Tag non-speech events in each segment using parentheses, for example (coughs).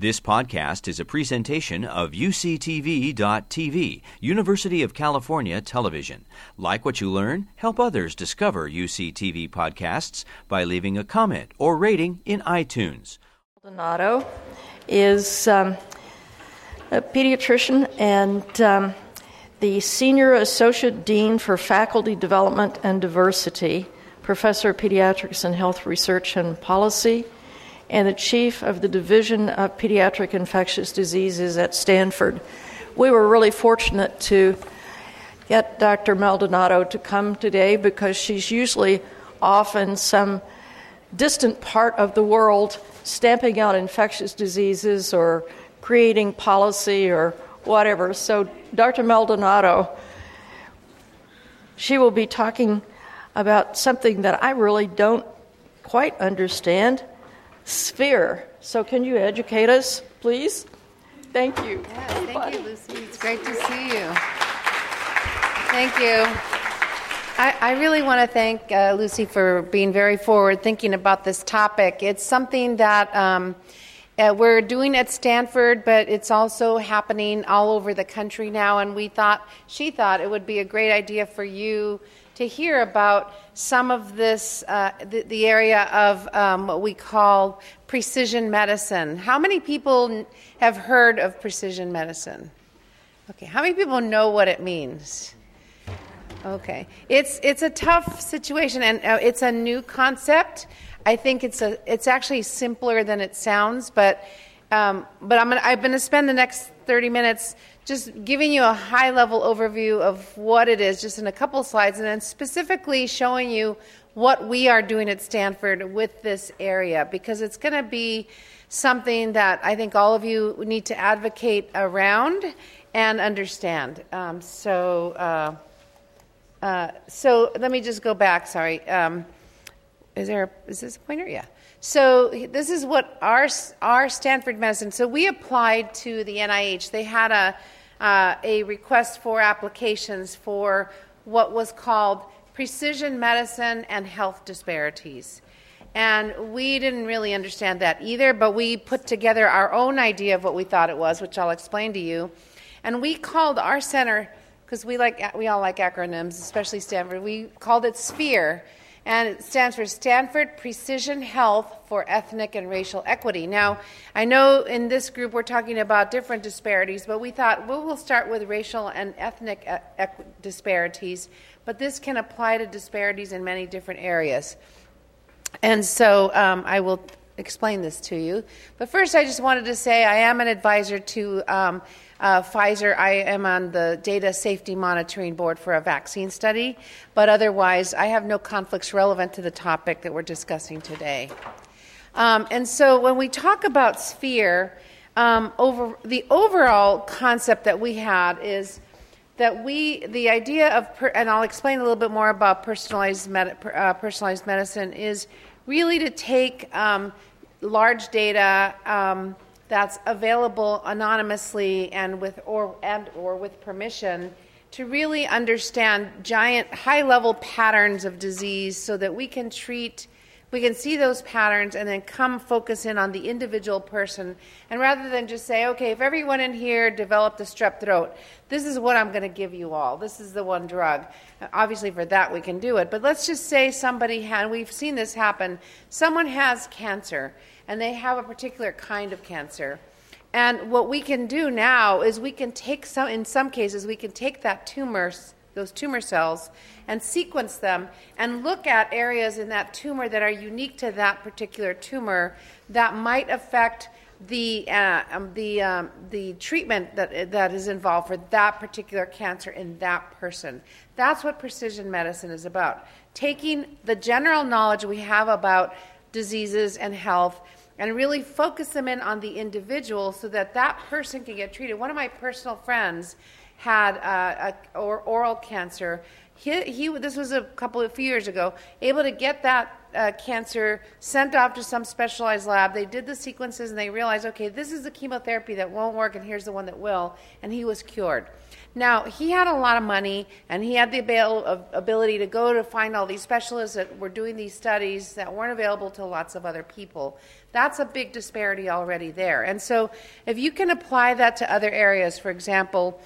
This podcast is a presentation of UCTV.tv, University of California Television. Like what you learn, help others discover UCTV podcasts by leaving a comment or rating in iTunes. Maldonado is um, a pediatrician and um, the Senior Associate Dean for Faculty Development and Diversity, Professor of Pediatrics and Health Research and Policy and the chief of the Division of Pediatric Infectious Diseases at Stanford. We were really fortunate to get Dr. Maldonado to come today because she's usually off in some distant part of the world stamping out infectious diseases or creating policy or whatever. So, Dr. Maldonado, she will be talking about something that I really don't quite understand sphere. So, can you educate us, please? Thank you. Thank you, Lucy. It's great to see you. Thank you. I, I really want to thank uh, Lucy for being very forward thinking about this topic. It's something that um, uh, we're doing at Stanford, but it's also happening all over the country now. And we thought, she thought it would be a great idea for you to hear about some of this, uh, the, the, area of um, what we call precision medicine. How many people have heard of precision medicine? Okay, how many people know what it means? Okay, it's it's a tough situation, and uh, it's a new concept. I think it's a it's actually simpler than it sounds, but um, but I'm gonna, I'm going to spend the next 30 minutes just giving you a high level overview of what it is, just in a couple slides, and then specifically showing you what we are doing at Stanford with this area, because it's going to be something that I think all of you need to advocate around and understand. Um, so, uh, uh, so let me just go back. Sorry. Um, is there is this a pointer? Yeah. So this is what our our Stanford medicine. So we applied to the NIH. They had a uh, a request for applications for what was called precision medicine and health disparities. And we didn't really understand that either, but we put together our own idea of what we thought it was, which I'll explain to you. And we called our center, because we, like, we all like acronyms, especially Stanford, we called it SPHERE and it stands for Stanford Precision Health for Ethnic and Racial Equity. Now, I know in this group we're talking about different disparities, but we thought well, start with racial and ethnic equ- disparities, but this can apply to disparities in many different areas. And so um, I will explain this to you. But first, I just wanted to say I am an advisor to. Um, uh, Pfizer, I am on the Data Safety Monitoring Board for a vaccine study, but otherwise, I have no conflicts relevant to the topic that we're discussing today. Um, and so, when we talk about sphere, um, over the overall concept that we had is that we the idea of per, and I'll explain a little bit more about personalized med, uh, personalized medicine is really to take um, large data um, that's available anonymously and with or and or with permission to really understand giant high level patterns of disease so that we can treat we can see those patterns and then come focus in on the individual person. And rather than just say okay if everyone in here developed a strep throat this is what i'm going to give you all. This is the one drug. Obviously for that we can do it. But let's just say somebody had we've seen this happen. Someone has cancer and they have a particular kind of cancer. And what we can do now is we can take some, in some cases, we can take that tumor, those tumor cells, and sequence them and look at areas in that tumor that are unique to that particular tumor that might affect the uh, um, the um, the treatment that that is involved for that particular cancer in that person. That's what precision medicine is about. Taking the general knowledge we have about diseases and health and really focus them in on the individual so that that person can get treated. One of my personal friends had uh, a, or oral cancer. He, he, this was a couple of few years ago, able to get that uh, cancer, sent off to some specialized lab. They did the sequences and they realized, okay, this is the chemotherapy that won't work, and here's the one that will. And he was cured. Now, he had a lot of money and he had the ability to go to find all these specialists that were doing these studies that weren't available to lots of other people. That's a big disparity already there. And so, if you can apply that to other areas, for example,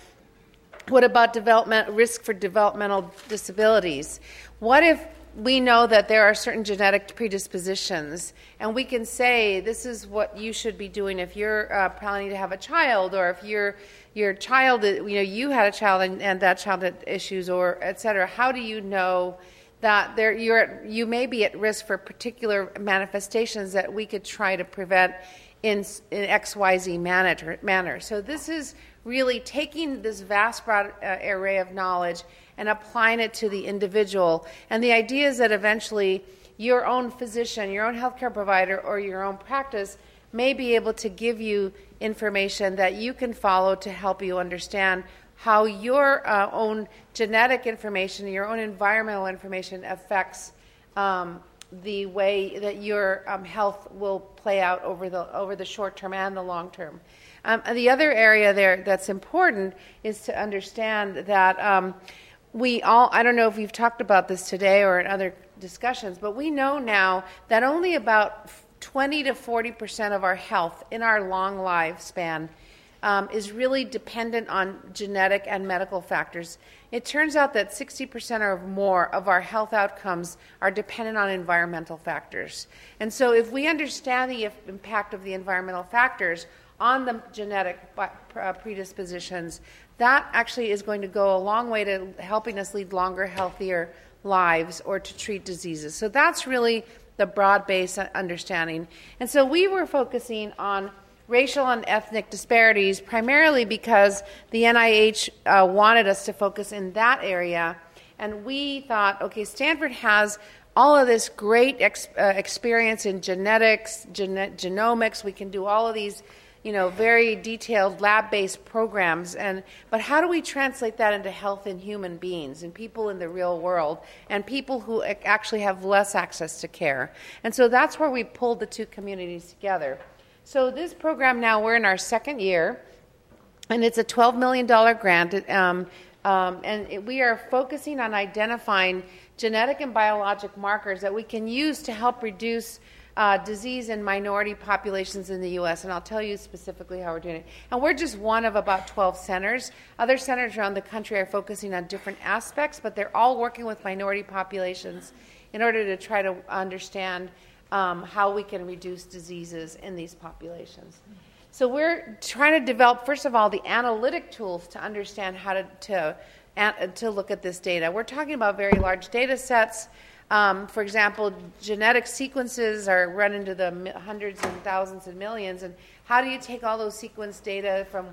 what about development risk for developmental disabilities? What if we know that there are certain genetic predispositions, and we can say this is what you should be doing if you're uh, planning to have a child, or if your your child, you know, you had a child and, and that child had issues, or et cetera. How do you know that there you're you may be at risk for particular manifestations that we could try to prevent in in X Y Z manner, manner. So this is really taking this vast broad uh, array of knowledge and applying it to the individual. And the idea is that eventually your own physician, your own healthcare provider, or your own practice may be able to give you information that you can follow to help you understand how your uh, own genetic information, your own environmental information affects um, the way that your um, health will play out over the over the short term and the long term. Um, the other area there that's important is to understand that um, we all, I don't know if we've talked about this today or in other discussions, but we know now that only about 20 to 40 percent of our health in our long lifespan um, is really dependent on genetic and medical factors. It turns out that 60% or more of our health outcomes are dependent on environmental factors. And so, if we understand the impact of the environmental factors, on the genetic uh, predispositions, that actually is going to go a long way to helping us lead longer, healthier lives or to treat diseases. So that's really the broad based understanding. And so we were focusing on racial and ethnic disparities primarily because the NIH uh, wanted us to focus in that area. And we thought, okay, Stanford has all of this great ex- uh, experience in genetics, gen- genomics. We can do all of these you know, very detailed lab-based programs and but how do we translate that into health in human beings and people in the real world and people who actually have less access to care. And so that's where we pulled the two communities together. So this program now we're in our second year and it's a $12 million grant um, um, and it, we are focusing on identifying genetic and biologic markers that we can use to help reduce uh, disease in minority populations in the U.S., and I'll tell you specifically how we're doing it. And we're just one of about 12 centers. Other centers around the country are focusing on different aspects, but they're all working with minority populations in order to try to understand um, how we can reduce diseases in these populations. So we're trying to develop, first of all, the analytic tools to understand how to, to, to look at this data. We're talking about very large data sets. Um, for example, genetic sequences are run into the hundreds and thousands and millions. And how do you take all those sequence data from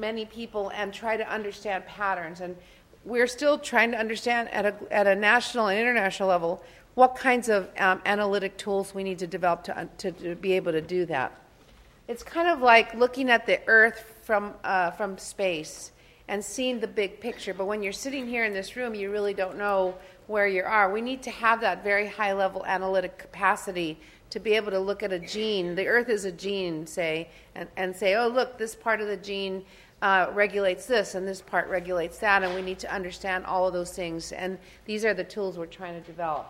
many people and try to understand patterns? And we're still trying to understand at a, at a national and international level what kinds of um, analytic tools we need to develop to, to, to, be able to do that. It's kind of like looking at the Earth from, uh, from space and seeing the big picture. But when you're sitting here in this room, you really don't know where you are. We need to have that very high level analytic capacity to be able to look at a gene. The Earth is a gene, say, and, and say, oh, look, this part of the gene uh, regulates this and this part regulates that, and we need to understand all of those things. And these are the tools we're trying to develop.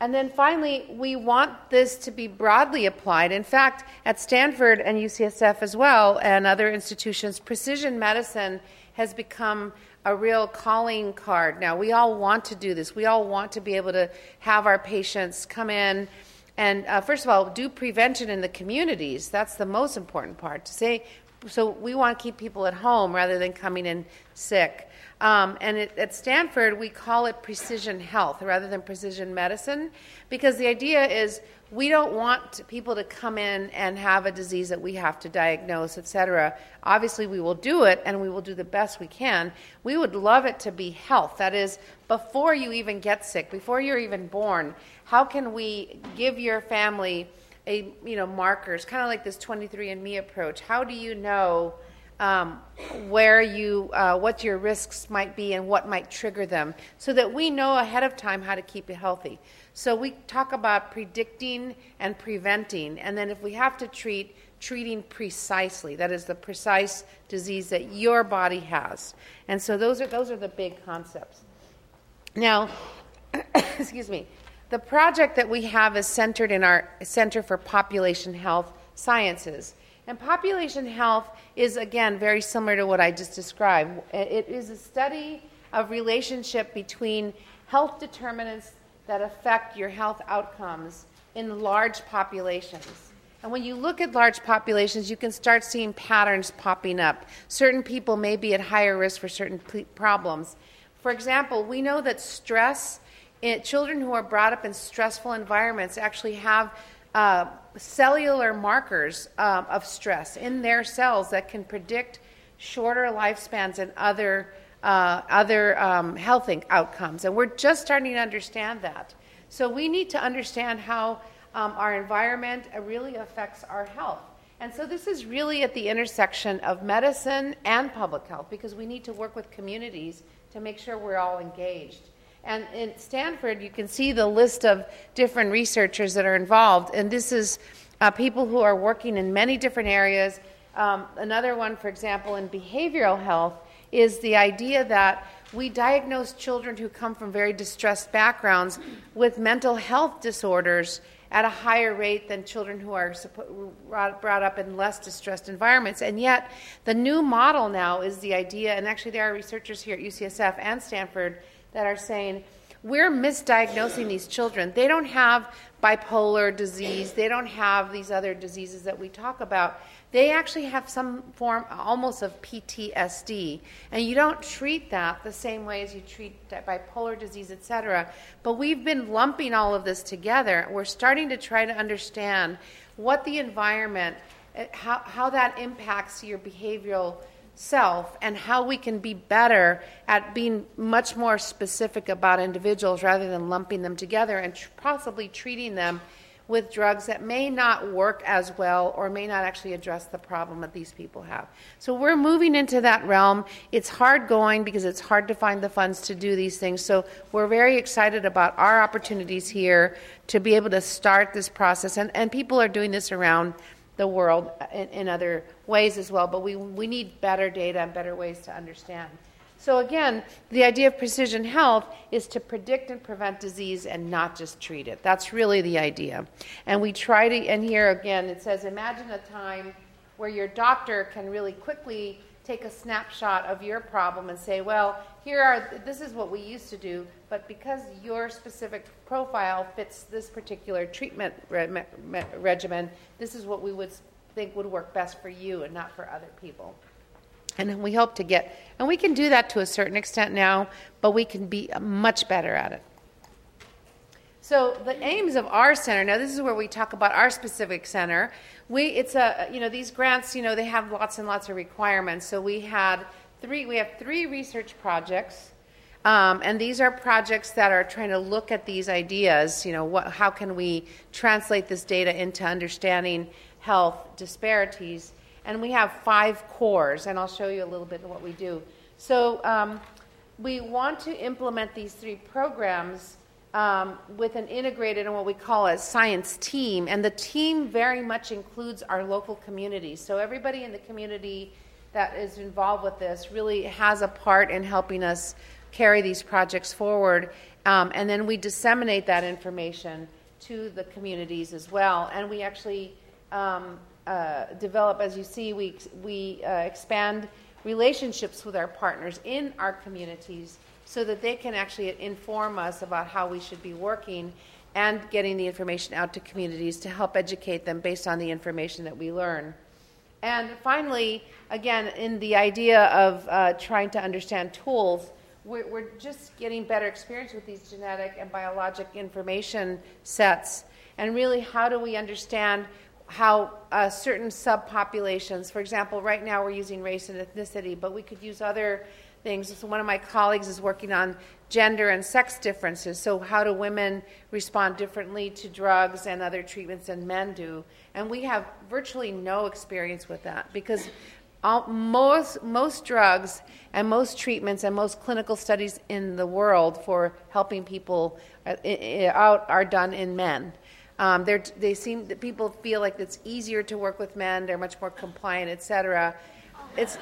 And then finally, we want this to be broadly applied. In fact, at Stanford and UCSF as well, and other institutions, precision medicine has become a real calling card. Now, we all want to do this. We all want to be able to have our patients come in and, uh, first of all, do prevention in the communities. That's the most important part. To say, so we want to keep people at home rather than coming in sick. Um, and it, at Stanford, we call it precision health rather than precision medicine because the idea is we don't want people to come in and have a disease that we have to diagnose, et cetera. Obviously, we will do it and we will do the best we can. We would love it to be health. That is, before you even get sick, before you're even born, how can we give your family a, you know, markers, kind of like this 23andMe approach? How do you know um, where you, uh, what your risks might be and what might trigger them, so that we know ahead of time how to keep you healthy. So we talk about predicting and preventing, and then if we have to treat, treating precisely. That is the precise disease that your body has. And so those are those are the big concepts. Now, (coughs) excuse me. The project that we have is centered in our Center for Population Health Sciences. And population health is, again, very similar to what I just described. It is a study of relationship between health determinants that affect your health outcomes in large populations. And when you look at large populations, you can start seeing patterns popping up. Certain people may be at higher risk for certain problems. For example, we know that stress, in, children who are brought up in stressful environments actually have uh, cellular markers um, of stress in their cells that can predict shorter lifespans and other, uh, other um, health outcomes. And we're just starting to understand that. So we need to understand how um, our environment really affects our health. And so this is really at the intersection of medicine and public health because we need to work with communities to make sure we're all engaged. And in Stanford, you can see the list of different researchers that are involved. And this is uh, people who are working in many different areas. Um, another one, for example, in behavioral health, is the idea that we diagnose children who come from very distressed backgrounds with mental health disorders at a higher rate than children who are brought up in less distressed environments. And yet, the new model now is the idea, and actually, there are researchers here at UCSF and Stanford that are saying we're misdiagnosing these children. They don't have bipolar disease, they don't have these other diseases that we talk about. They actually have some form almost of PTSD. And you don't treat that the same way as you treat bipolar disease, etc. But we've been lumping all of this together. We're starting to try to understand what the environment, eh, how, how that impacts your behavioral self and how we can be better at being much more specific about individuals rather than lumping them together and tr- possibly treating them with drugs that may not work as well or may not actually address the problem that these people have. So we're moving into that realm. It's hard going because it's hard to find the funds to do these things. So we're very excited about our opportunities here to be able to start this process. And, and people are doing this around the world in, in other ways as well, but we, we need better data and better ways to understand. So, again, the idea of precision health is to predict and prevent disease and not just treat it. That's really the idea. And we try to, and here again, it says imagine a time where your doctor can really quickly take a snapshot of your problem and say, well, here are, this is what we used to do, but because your specific profile fits this particular treatment re- regimen, this is what we would think would work best for you and not for other people. And we hope to get, and we can do that to a certain extent now, but we can be much better at it. So the aims of our center, now this is where we talk about our specific center. We, it's a, you know, these grants, you know, they have lots and lots of requirements. So we had three, we have three research projects um, and these are projects that are trying to look at these ideas. You know, what, how can we translate this data into understanding health disparities? And we have five cores, and I'll show you a little bit of what we do. So um, we want to implement these three programs um, with an integrated and what we call a science team. And the team very much includes our local community. So everybody in the community that is involved with this really has a part in helping us carry these projects forward. Um, and then we disseminate that information to the communities as well. And we actually um, uh, develop, as you see, we, we uh, expand relationships with our partners in our communities so that they can actually inform us about how we should be working and getting the information out to communities to help educate them based on the information that we learn. And finally, again, in the idea of uh, trying to understand tools, we're, we're just getting better experience with these genetic and biologic information sets. And really, how do we understand how uh, certain subpopulations, for example, right now we're using race and ethnicity, but we could use other things. So one of my colleagues is working on gender and sex differences. So, how do women respond differently to drugs and other treatments than men do? And we have virtually no experience with that because all, most, most drugs and most treatments and most clinical studies in the world for helping people uh, out are done in men. Um, they seem that people feel like it's easier to work with men. They're much more compliant, etc. It's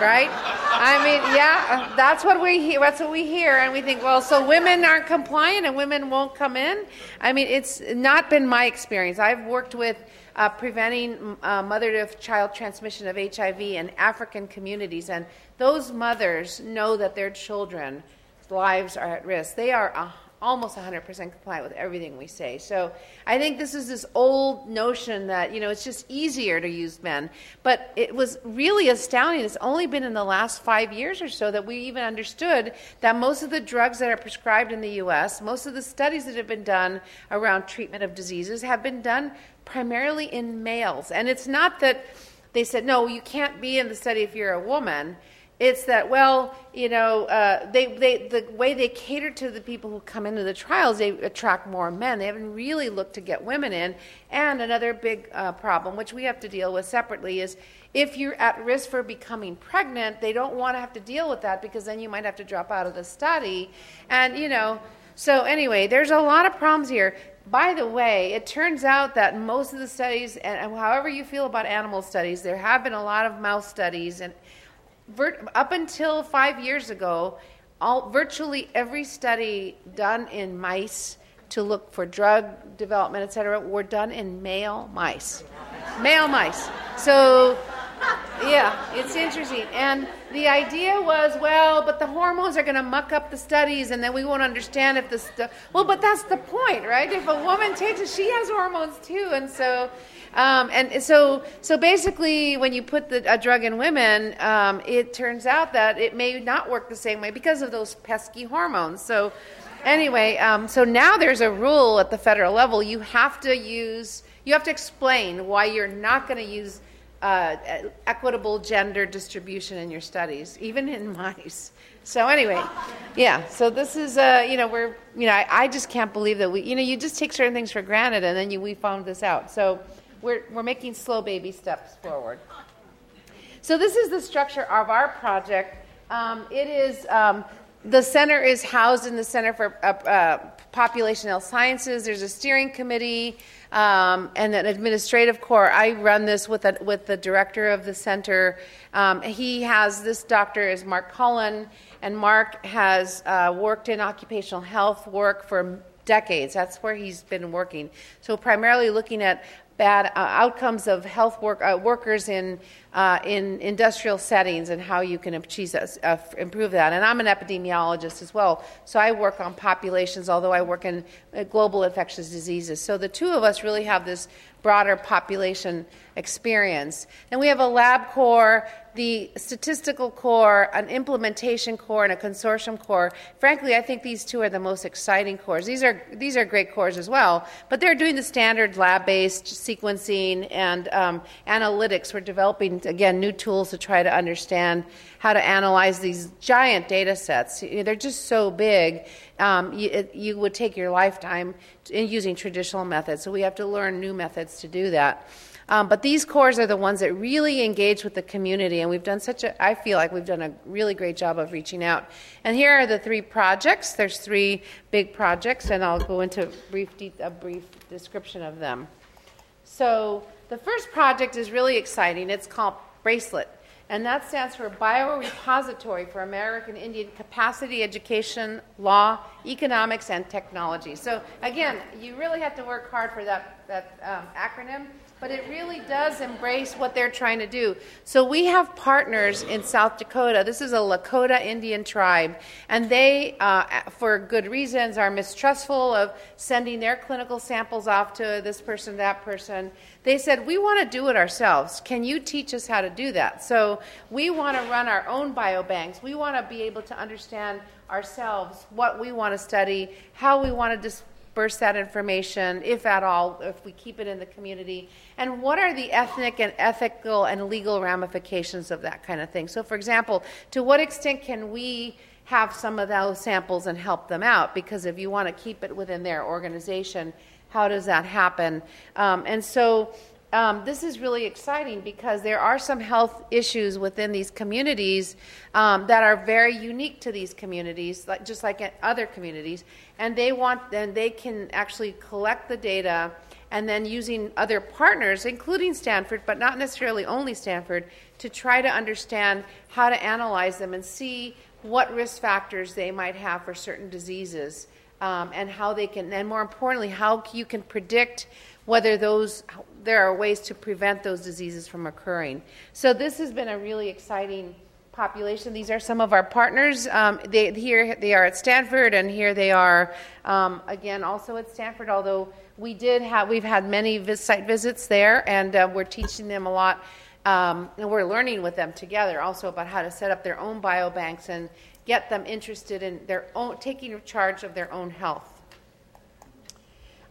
right. I mean, yeah, that's what we hear. That's what we hear, and we think, well, so women aren't compliant and women won't come in. I mean, it's not been my experience. I've worked with uh, preventing uh, mother to child transmission of HIV in African communities, and those mothers know that their children's lives are at risk. They are almost 100% compliant with everything we say. So I think this is this old notion that, you know, it's just easier to use men. But it was really astounding. It's only been in the last five years or so that we even understood that most of the drugs that are prescribed in the U.S., most of the studies that have been done around treatment of diseases have been done primarily in males. And it's not that they said, no, you can't be in the study if you're a woman. It's that, well, you know, uh, they, they, the way they cater to the people who come into the trials, they attract more men. They haven't really looked to get women in. And another big uh, problem, which we have to deal with separately, is if you're at risk for becoming pregnant, they don't want to have to deal with that because then you might have to drop out of the study. And, you know, so anyway, there's a lot of problems here. By the way, it turns out that most of the studies, and however you feel about animal studies, there have been a lot of mouse studies and up until five years ago, all, virtually every study done in mice to look for drug development, et cetera, were done in male mice. male mice. So, yeah, it's interesting. And the idea was, well, but the hormones are going to muck up the studies, and then we won't understand if the stuff. Well, but that's the point, right? If a woman takes it, she has hormones too, and so um, and so, so basically, when you put the, a drug in women, um, it turns out that it may not work the same way because of those pesky hormones. So, anyway, um, so now there's a rule at the federal level. You have to use, you have to explain why you're not going to use uh, equitable gender distribution in your studies, even in (laughs) mice. So anyway, yeah. So this is, uh, you know, we're, you know, I, I, just can't believe that we, you know, you just take certain things for granted, and then you, we found this out. So we're, we're making slow baby steps forward. So, this is the structure of our project. Um, it is um, the center is housed in the Center for uh, uh, Population Health Sciences. There's a steering committee um, and an administrative core. I run this with a, with the director of the center. Um, he has this doctor is Mark Cullen, and Mark has uh, worked in occupational health work for decades. That's where he's been working. So primarily looking at bad uh, outcomes of health work, uh, workers in, uh, in industrial settings and how you can achieve, uh, improve that. And I'm an epidemiologist as well, so I work on populations, although I work in uh, global infectious diseases. So the two of us really have this broader population experience. And we have a lab core, the statistical core, an implementation core, and a consortium core. Frankly, I think these two are the most exciting cores. These are these are great cores as well, but they're doing the standard lab-based sequencing and um, analytics. We're developing again new tools to try to understand how to analyze these giant data sets. They're just so big. Um, you, it, you would take your lifetime in using traditional methods. So we have to learn new methods to do that. Um, but these cores are the ones that really engage with the community, and we've done such a, I feel like we've done a really great job of reaching out. And here are the three projects. There's three big projects, and I'll go into brief, de- a brief description of them. So the first project is really exciting. It's called Bracelet and that stands for Biorepository for American Indian Capacity Education, Law, Economics, and Technology. So, again, you really have to work hard for that, that um, acronym, but it really does embrace what they're trying to do. So, we have partners in South Dakota. This is a Lakota Indian tribe, and they, uh, for good reasons, are mistrustful of sending their clinical samples off to this person, that person. They said, We want to do it ourselves. Can you teach us how to do that? So we want to run our own biobanks. We want to be able to understand ourselves what we want to study, how we want to disperse that information, if at all, if we keep it in the community, and what are the ethnic and ethical and legal ramifications of that kind of thing. So, for example, to what extent can we have some of those samples and help them out? Because if you want to keep it within their organization, how does that happen? Um, and so um, this is really exciting because there are some health issues within these communities um, that are very unique to these communities, like, just like in other communities. And they want, then they can actually collect the data and then using other partners, including Stanford, but not necessarily only Stanford, to try to understand how to analyze them and see what risk factors they might have for certain diseases. Um, and how they can, and more importantly, how you can predict whether those there are ways to prevent those diseases from occurring. So this has been a really exciting population. These are some of our partners. Um, they, here they are at Stanford, and here they are um, again also at Stanford. Although we did have we've had many vis- site visits there, and uh, we're teaching them a lot. Um, and we're learning with them together also about how to set up their own biobanks and get them interested in their own taking charge of their own health.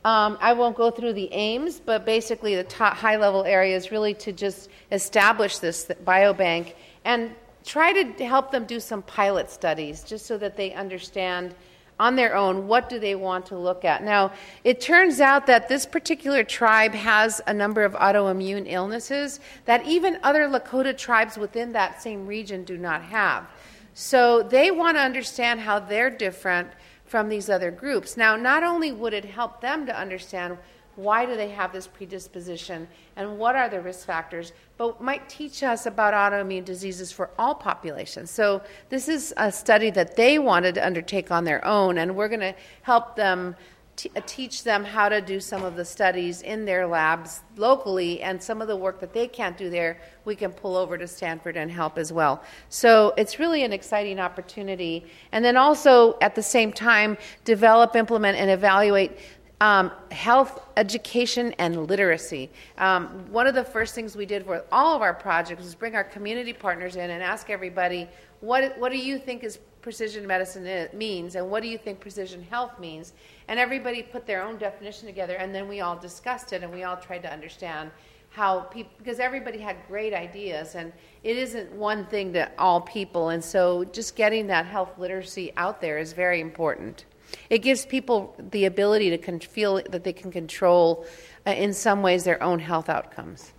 Um, I won't go through the aims, but basically the top high level area is really to just establish this biobank and try to help them do some pilot studies just so that they understand on their own what do they want to look at. Now it turns out that this particular tribe has a number of autoimmune illnesses that even other lakota tribes within that same region do not have. So they want to understand how they're different from these other groups. Now, not only would it help them to understand why do they have this predisposition and what are the risk factors, but might teach us about autoimmune diseases for all populations. So, this is a study that they wanted to undertake on their own, and we're going to help them t- uh, teach them how to do some of the studies in their labs locally, and some of the work that they can't do there, we can pull over to Stanford and help as well. So it's really an exciting opportunity. And then also, at the same time, develop, implement, and evaluate um, health education and literacy. Um, one of the first things we did for all of our projects was bring our community partners in and ask everybody, what, what do you think is precision medicine means and what do you think precision health means and everybody put their own definition together and then we all discussed it and we all tried to understand how people because everybody had great ideas and it isn't one thing to all people and so just getting that health literacy out there is very important. It gives people the ability to con- feel that they can control uh, in some ways their own health outcomes.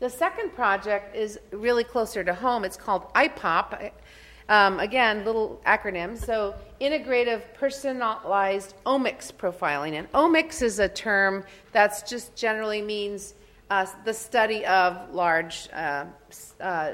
The second project is really closer to home. It's called ipop um, again, little acronyms. So, integrative personalized omics profiling. And omics is a term that's just generally means uh, the study of large uh, uh,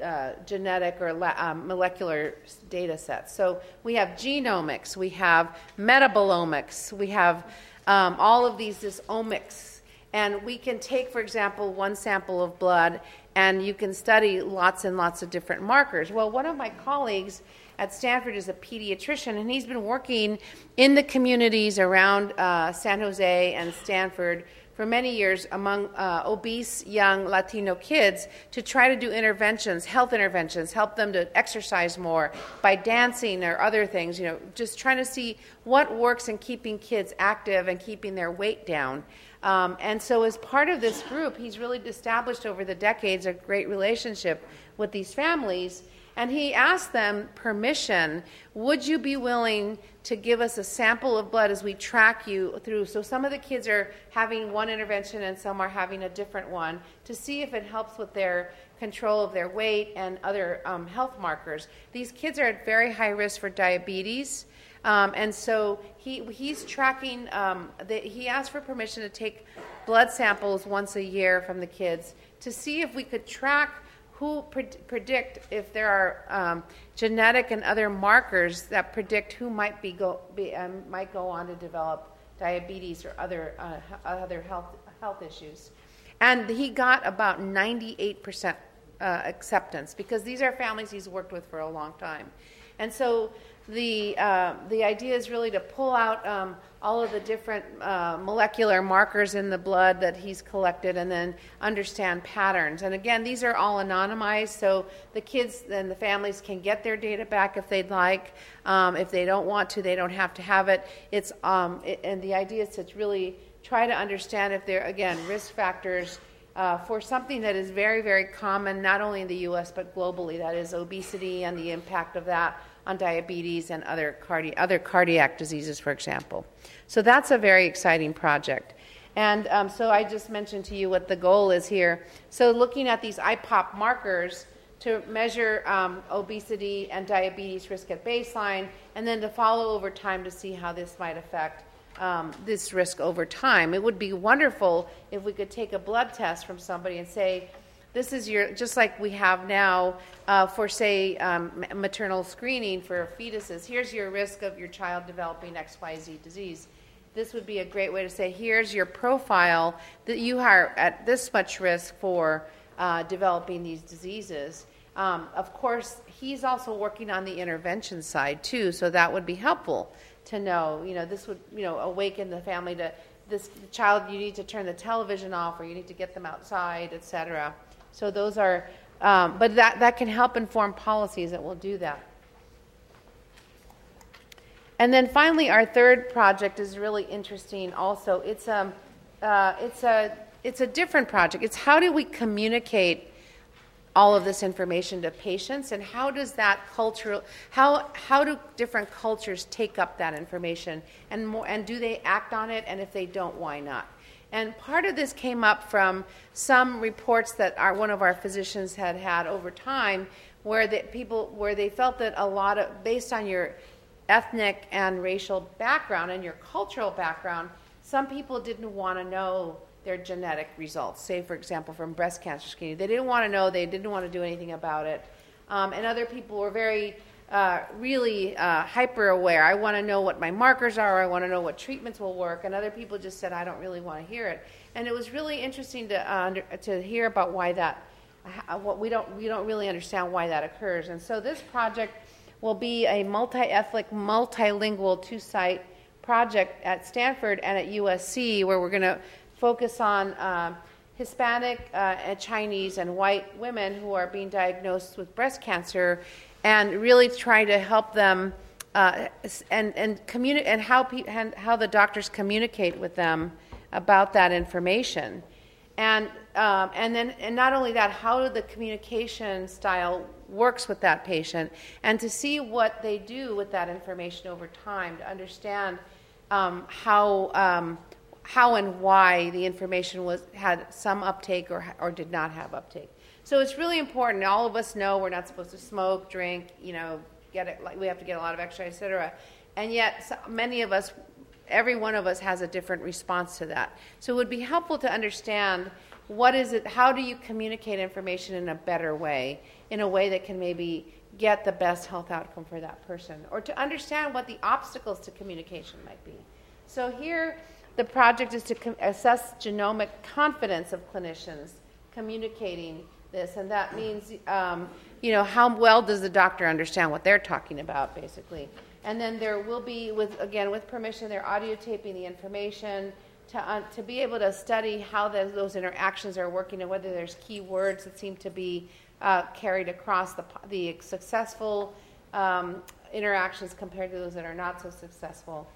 uh genetic or la- um, molecular data sets. So, we have genomics, we have metabolomics, we have um, all of these, this omics. And we can take, for example, one sample of blood and you can study lots and lots of different markers. Well, one of my colleagues at Stanford is a pediatrician, and he's been working in the communities around uh, San Jose and Stanford for many years among uh, obese young Latino kids to try to do interventions, health interventions, help them to exercise more by dancing or other things, you know, just trying to see what works in keeping kids active and keeping their weight down. Um, and so, as part of this group, he's really established over the decades a great relationship with these families. And he asked them permission would you be willing to give us a sample of blood as we track you through? So, some of the kids are having one intervention and some are having a different one to see if it helps with their control of their weight and other um, health markers. These kids are at very high risk for diabetes. Um, and so he, he's tracking, um, the, he asked for permission to take blood samples once a year from the kids to see if we could track who pre- predict if there are um, genetic and other markers that predict who might be go be, um, might go on to develop diabetes or other uh, other health health issues. And he got about 98 percent uh, acceptance because these are families he's worked with for a long time. And so the, uh, the idea is really to pull out um, all of the different uh, molecular markers in the blood that he's collected and then understand patterns. And again, these are all anonymized, so the kids and the families can get their data back if they'd like. Um, if they don't want to, they don't have to have it. It's, um, it, and the idea is to really try to understand if there, again, risk factors. Uh, for something that is very, very common, not only in the US but globally, that is obesity and the impact of that on diabetes and other, cardi- other cardiac diseases, for example. So that's a very exciting project. And um, so I just mentioned to you what the goal is here. So looking at these IPOP markers to measure um, obesity and diabetes risk at baseline, and then to follow over time to see how this might affect um, this risk over time. It would be wonderful if we could take a blood test from somebody and say, this is your, just like we have now uh, for, say, um, maternal screening for fetuses. Here's your risk of your child developing XYZ disease. This would be a great way to say, here's your profile that you are at this much risk for uh, developing these diseases. Um, of course, he's also working on the intervention side too, so that would be helpful to know. You know, this would you know awaken the family to this child. You need to turn the television off, or you need to get them outside, etc. So those are, um, but that, that can help inform policies that will do that. And then finally, our third project is really interesting. Also, it's a, um, uh, it's a, it's a different project. It's how do we communicate all of this information to patients, and how does that cultural, how how do different cultures take up that information, and more, and do they act on it? And if they don't, why not? And part of this came up from some reports that our, one of our physicians had had over time, where the people where they felt that a lot of based on your ethnic and racial background and your cultural background, some people didn't want to know their genetic results. Say, for example, from breast cancer screening, they didn't want to know, they didn't want to do anything about it, um, and other people were very uh, really uh, hyper aware. I want to know what my markers are. I want to know what treatments will work. And other people just said, I don't really want to hear it. And it was really interesting to uh, under, to hear about why that. What we don't we don't really understand why that occurs. And so this project will be a multi-ethnic, multilingual two-site project at Stanford and at USC, where we're going to focus on. Um, Hispanic, uh, Chinese, and white women who are being diagnosed with breast cancer and really trying to help them uh, and and communi- and how pe- and how the doctors communicate with them about that information, and um, and then and not only that, how the communication style works with that patient, and to see what they do with that information over time to understand um, how. Um, how and why the information was had some uptake or, or did not have uptake. So it's really important. All of us know we're not supposed to smoke, drink, you know, get it. Like we have to get a lot of exercise, etc. And yet, so many of us, every one of us, has a different response to that. So it would be helpful to understand what is it. How do you communicate information in a better way, in a way that can maybe get the best health outcome for that person, or to understand what the obstacles to communication might be. So here, the project is to com- assess genomic confidence of clinicians communicating this, and that means, um, you know, how well does the doctor understand what they're talking about, basically. And then there will be, with again, with permission, they're audio taping the information to, uh, to be able to study how the, those interactions are working and whether there's key words that seem to be uh, carried across the, the successful um, interactions compared to those that are not so successful.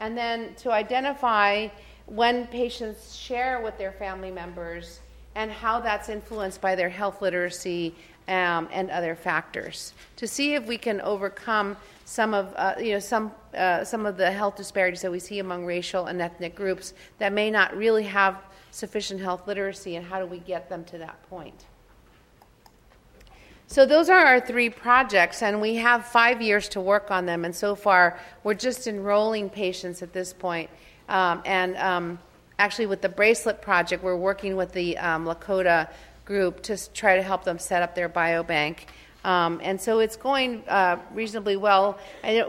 And then to identify when patients share with their family members and how that's influenced by their health literacy um, and other factors. To see if we can overcome some of uh, you know some uh, some of the health disparities that we see among racial and ethnic groups that may not really have sufficient health literacy and how do we get them to that point? So those are our three projects and we have five years to work on them and so far we're just enrolling patients at this point um, and um, actually with the bracelet project, we're working with the um, Lakota group to try to help them set up their biobank. Um, and so it's going uh, reasonably well.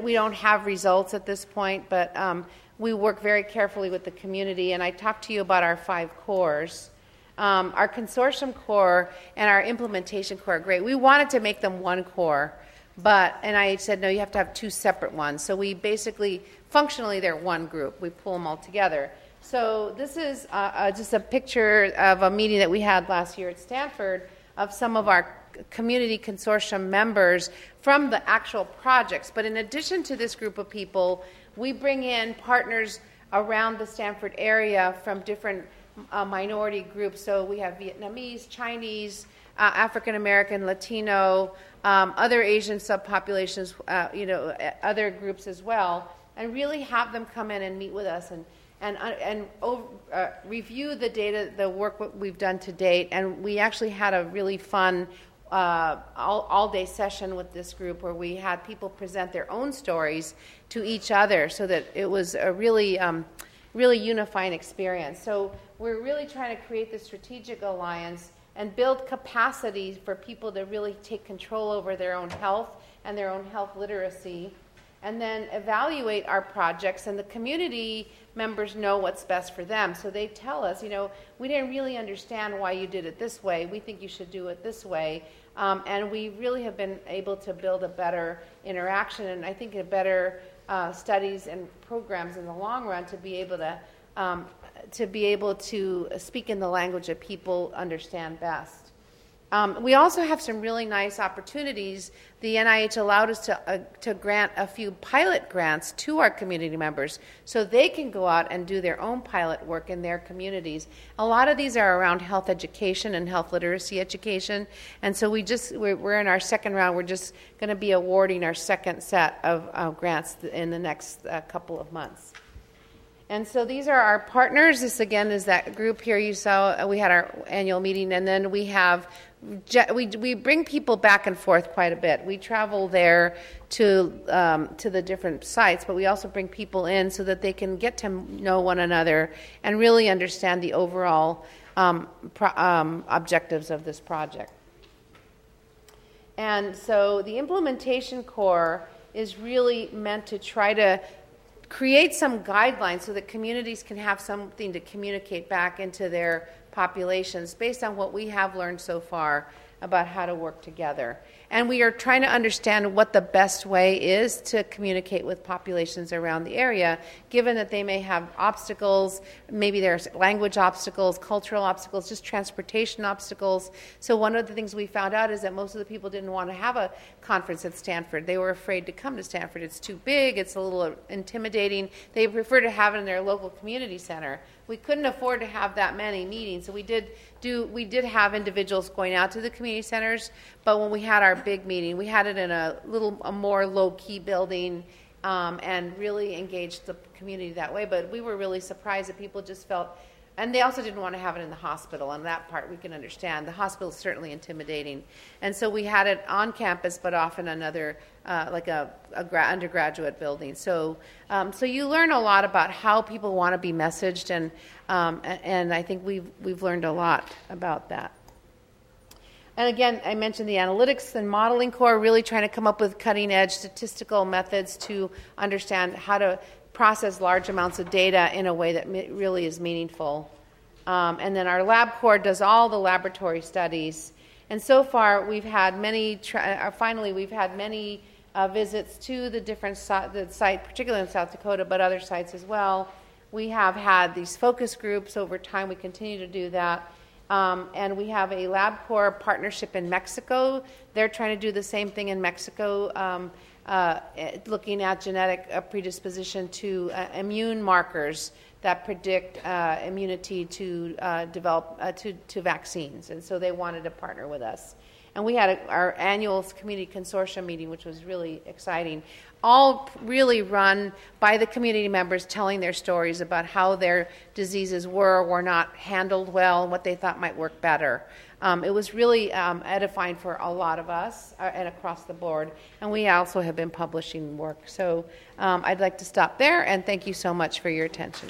we don't have results at this point, but um, we work very carefully with the community. And I talked to you about our five cores. Um, our consortium core and our implementation core are great. We wanted to make them one core, but and I said no, you have to have two separate ones. So we basically, functionally, they're one group. We pull them all together. So this is uh, uh, just a picture of a meeting that we had last year at Stanford of some of our community consortium members from the actual projects. But in addition to this group of people, we bring in partners around the Stanford area from different uh, minority groups. So we have Vietnamese, Chinese, uh, African American, Latino, um, other Asian subpopulations, uh, you know, other groups as well, and really have them come in and meet with us and and, uh, and uh, review the data, the work we've done to date. And we actually had a really fun uh, all, all day session with this group where we had people present their own stories to each other so that it was a really, um, really unifying experience. So we're really trying to create this strategic alliance and build capacity for people to really take control over their own health and their own health literacy and then evaluate our projects and the community members know what's best for them. So they tell us, you know, we didn't really understand why you did it this way. We think you should do it this way. Um, and we really have been able to build a better interaction and I think a better uh, studies and programs in the long run to be able to um, to be able to speak in the language that people understand best. Um, we also have some really nice opportunities. The NIH allowed us to, uh, to grant a few pilot grants to our community members so they can go out and do their own pilot work in their communities. A lot of these are around health education and health literacy education. And so we just, we're, we're in our second round. We're just going to be awarding our second set of uh, grants in the next uh, couple of months. And so these are our partners. This again is that group here you saw. Uh, we had our annual meeting, and then we have we we bring people back and forth quite a bit. We travel there to um, to the different sites, but we also bring people in so that they can get to know one another and really understand the overall um, pro- um, objectives of this project. And so the implementation core is really meant to try to create some guidelines so that communities can have something to communicate back into their populations based on what we have learned so far about how to work together. And we are trying to understand what the best way is to communicate with populations around the area, given that they may have obstacles, maybe there's language obstacles, cultural obstacles, just transportation obstacles. So, one of the things we found out is that most of the people didn't want to have a conference at Stanford. They were afraid to come to Stanford. It's too big, it's a little intimidating. They prefer to have it in their local community center we couldn't afford to have that many meetings. So we did do we did have individuals going out to the community centers, but when we had our big meeting, we had it in a little a more low key building. Um, and really engaged the community that way. But we were really surprised that people just felt and they also didn't want to have it in the hospital, and that part we can understand. The hospital is certainly intimidating. And so we had it on campus, but often another, uh, like a, a gra- undergraduate building. So, um, so you learn a lot about how people want to be messaged, and, um, and I think we've, we've learned a lot about that. And again, I mentioned the analytics and modeling core, really trying to come up with cutting edge statistical methods to understand how to process large amounts of data in a way that really is meaningful. Um, and then our lab core does all the laboratory studies. And so far, we've had many, tra- uh, finally, we've had many uh, visits to the different si- the site, particularly in South Dakota, but other sites as well. We have had these focus groups over time. We continue to do that. Um, and we have a lab core partnership in Mexico. They're trying to do the same thing in Mexico. Um, uh, looking at genetic uh, predisposition to uh, immune markers that predict uh, immunity to uh, develop uh, to, to vaccines, and so they wanted to partner with us. And we had a, our annual community consortium meeting, which was really exciting. All really run by the community members telling their stories about how their diseases were or were not handled well and what they thought might work better. Um, it was really um, edifying for a lot of us uh, and across the board. And we also have been publishing work. So um, I'd like to stop there and thank you so much for your attention.